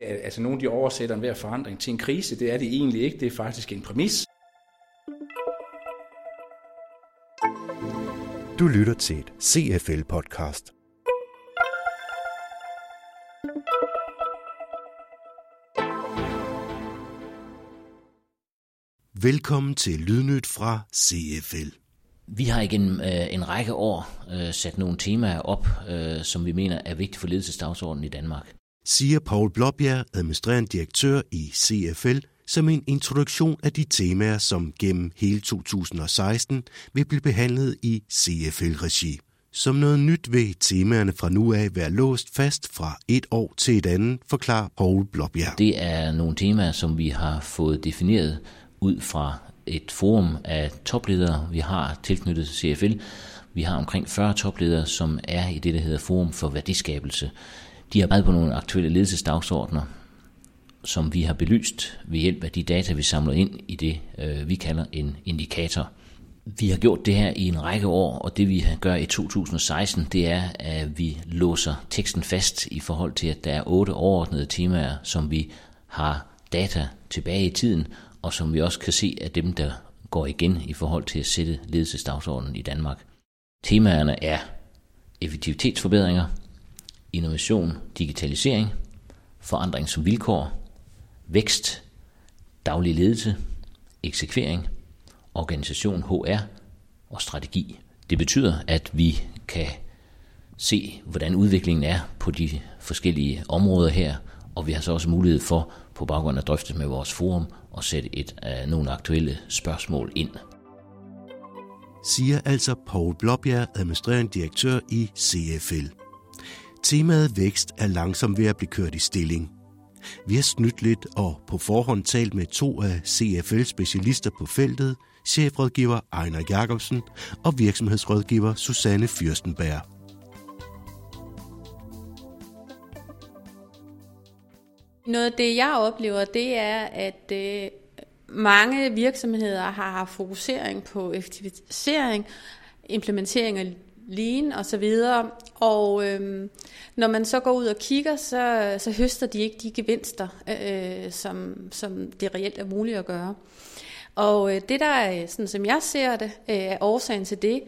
Altså nogen de oversætter enhver forandring til en krise, det er det egentlig ikke, det er faktisk en præmis. Du lytter til et CFL-podcast. Velkommen til Lydnyt fra CFL. Vi har igennem øh, en række år øh, sat nogle temaer op, øh, som vi mener er vigtige for ledelsesdagsordenen i Danmark. Siger Paul Blåbjerg, administrerende direktør i CFL, som en introduktion af de temaer, som gennem hele 2016 vil blive behandlet i CFL-regi. Som noget nyt vil temaerne fra nu af være låst fast fra et år til et andet, forklarer Paul Blåbjerg. Det er nogle temaer, som vi har fået defineret ud fra et forum af topledere, vi har tilknyttet til CFL. Vi har omkring 40 topledere, som er i det, der hedder Forum for Værdiskabelse. De har været på nogle aktuelle ledelsesdagsordner, som vi har belyst ved hjælp af de data, vi samler ind i det, øh, vi kalder en indikator. Vi har gjort det her i en række år, og det vi gør i 2016, det er, at vi låser teksten fast i forhold til, at der er otte overordnede temaer, som vi har data tilbage i tiden, og som vi også kan se er dem, der går igen i forhold til at sætte ledelsesdagsordenen i Danmark. Temaerne er effektivitetsforbedringer, innovation, digitalisering, forandring som vilkår, vækst, daglig ledelse, eksekvering, organisation HR og strategi. Det betyder, at vi kan se, hvordan udviklingen er på de forskellige områder her, og vi har så også mulighed for på baggrund af drøftet med vores forum at sætte et af nogle aktuelle spørgsmål ind. Siger altså Paul Blåbjerg, administrerende direktør i CFL. Temaet vækst er langsomt ved at blive kørt i stilling. Vi har snydt lidt og på forhånd talt med to af CFL-specialister på feltet, chefrådgiver Ejner Jacobsen og virksomhedsrådgiver Susanne Fyrstenberg. Noget af det, jeg oplever, det er, at øh, mange virksomheder har fokusering på effektivisering, implementering af lean og så videre. Og øhm, når man så går ud og kigger, så, så høster de ikke de gevinster, øh, som, som det reelt er muligt at gøre. Og øh, det der er, sådan som jeg ser det, øh, er årsagen til det,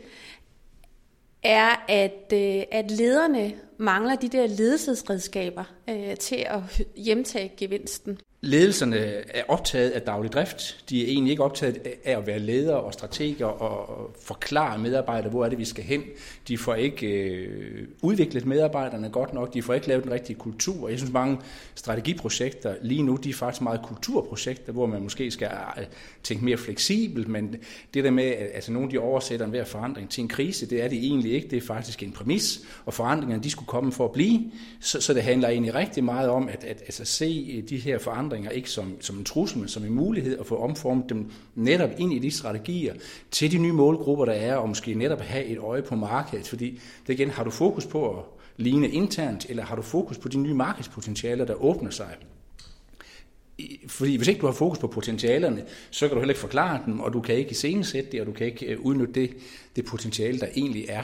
er, at, øh, at lederne mangler de der ledelsesredskaber øh, til at hjemtage gevinsten. Ledelserne er optaget af daglig drift. De er egentlig ikke optaget af at være ledere og strateger og forklare medarbejdere, hvor er det, vi skal hen. De får ikke øh, udviklet medarbejderne godt nok. De får ikke lavet den rigtige kultur. Jeg synes, mange strategiprojekter lige nu, de er faktisk meget kulturprojekter, hvor man måske skal øh, tænke mere fleksibelt, men det der med, at altså, nogle de oversætter en hver forandring til en krise, det er det egentlig ikke. Det er faktisk en præmis, og forandringerne de skulle komme for at blive. Så, så det handler egentlig rigtig meget om at, at altså, se øh, de her forandringer forandringer ikke som, som en trussel, men som en mulighed at få omformet dem netop ind i de strategier til de nye målgrupper, der er, og måske netop have et øje på markedet. Fordi det igen, har du fokus på at ligne internt, eller har du fokus på de nye markedspotentialer, der åbner sig? Fordi hvis ikke du har fokus på potentialerne, så kan du heller ikke forklare dem, og du kan ikke iscenesætte det, og du kan ikke øh, udnytte det, det potentiale, der egentlig er.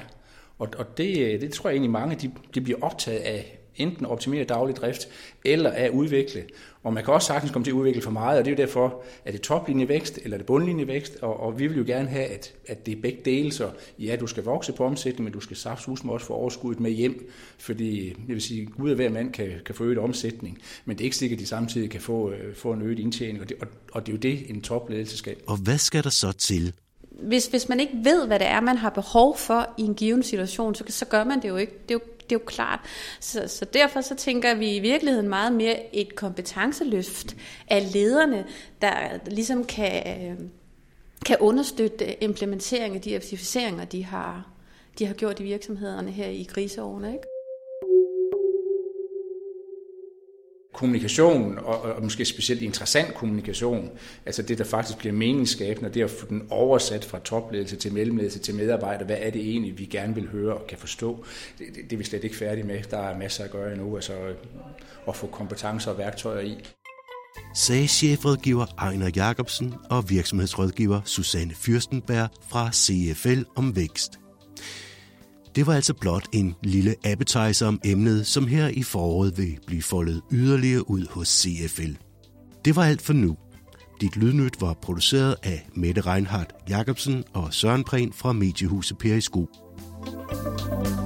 Og, og det, øh, det tror jeg egentlig mange, de, de bliver optaget af enten optimere daglig drift, eller at udvikle. Og man kan også sagtens komme til at udvikle for meget, og det er jo derfor, at det toplinjevækst eller det bundlinjevækst, og, og vi vil jo gerne have, at, at det er begge dele, så ja, du skal vokse på omsætning, men du skal saftsusme også få overskuddet med hjem, fordi det vil sige, Gud og hver mand kan, kan få øget omsætning, men det er ikke sikkert, at de samtidig kan få, øh, få en øget indtjening, og det, og, og det er jo det, en topledelse skal. Og hvad skal der så til, hvis, hvis man ikke ved, hvad det er, man har behov for i en given situation, så, så gør man det jo ikke. Det er jo, det er jo klart. Så, så derfor så tænker vi i virkeligheden meget mere et kompetenceløft af lederne, der ligesom kan, øh, kan understøtte implementering af de effektiviseringer, de har, de har gjort i virksomhederne her i kriseårene. Ikke? Kommunikation, og, og måske specielt interessant kommunikation, altså det, der faktisk bliver meningsskabende, det at få den oversat fra topledelse til mellemledelse til medarbejder, hvad er det egentlig, vi gerne vil høre og kan forstå, det, det, det er vi slet ikke færdige med. Der er masser at gøre endnu, altså at få kompetencer og værktøjer i. Sagde chefrådgiver Ejner Jacobsen og virksomhedsrådgiver Susanne Fyrstenberg fra CFL om vækst. Det var altså blot en lille appetizer om emnet, som her i foråret vil blive foldet yderligere ud hos CFL. Det var alt for nu. Dit lydnyt var produceret af Mette Reinhardt Jacobsen og Søren Prehn fra Mediehuset Periskop. thank you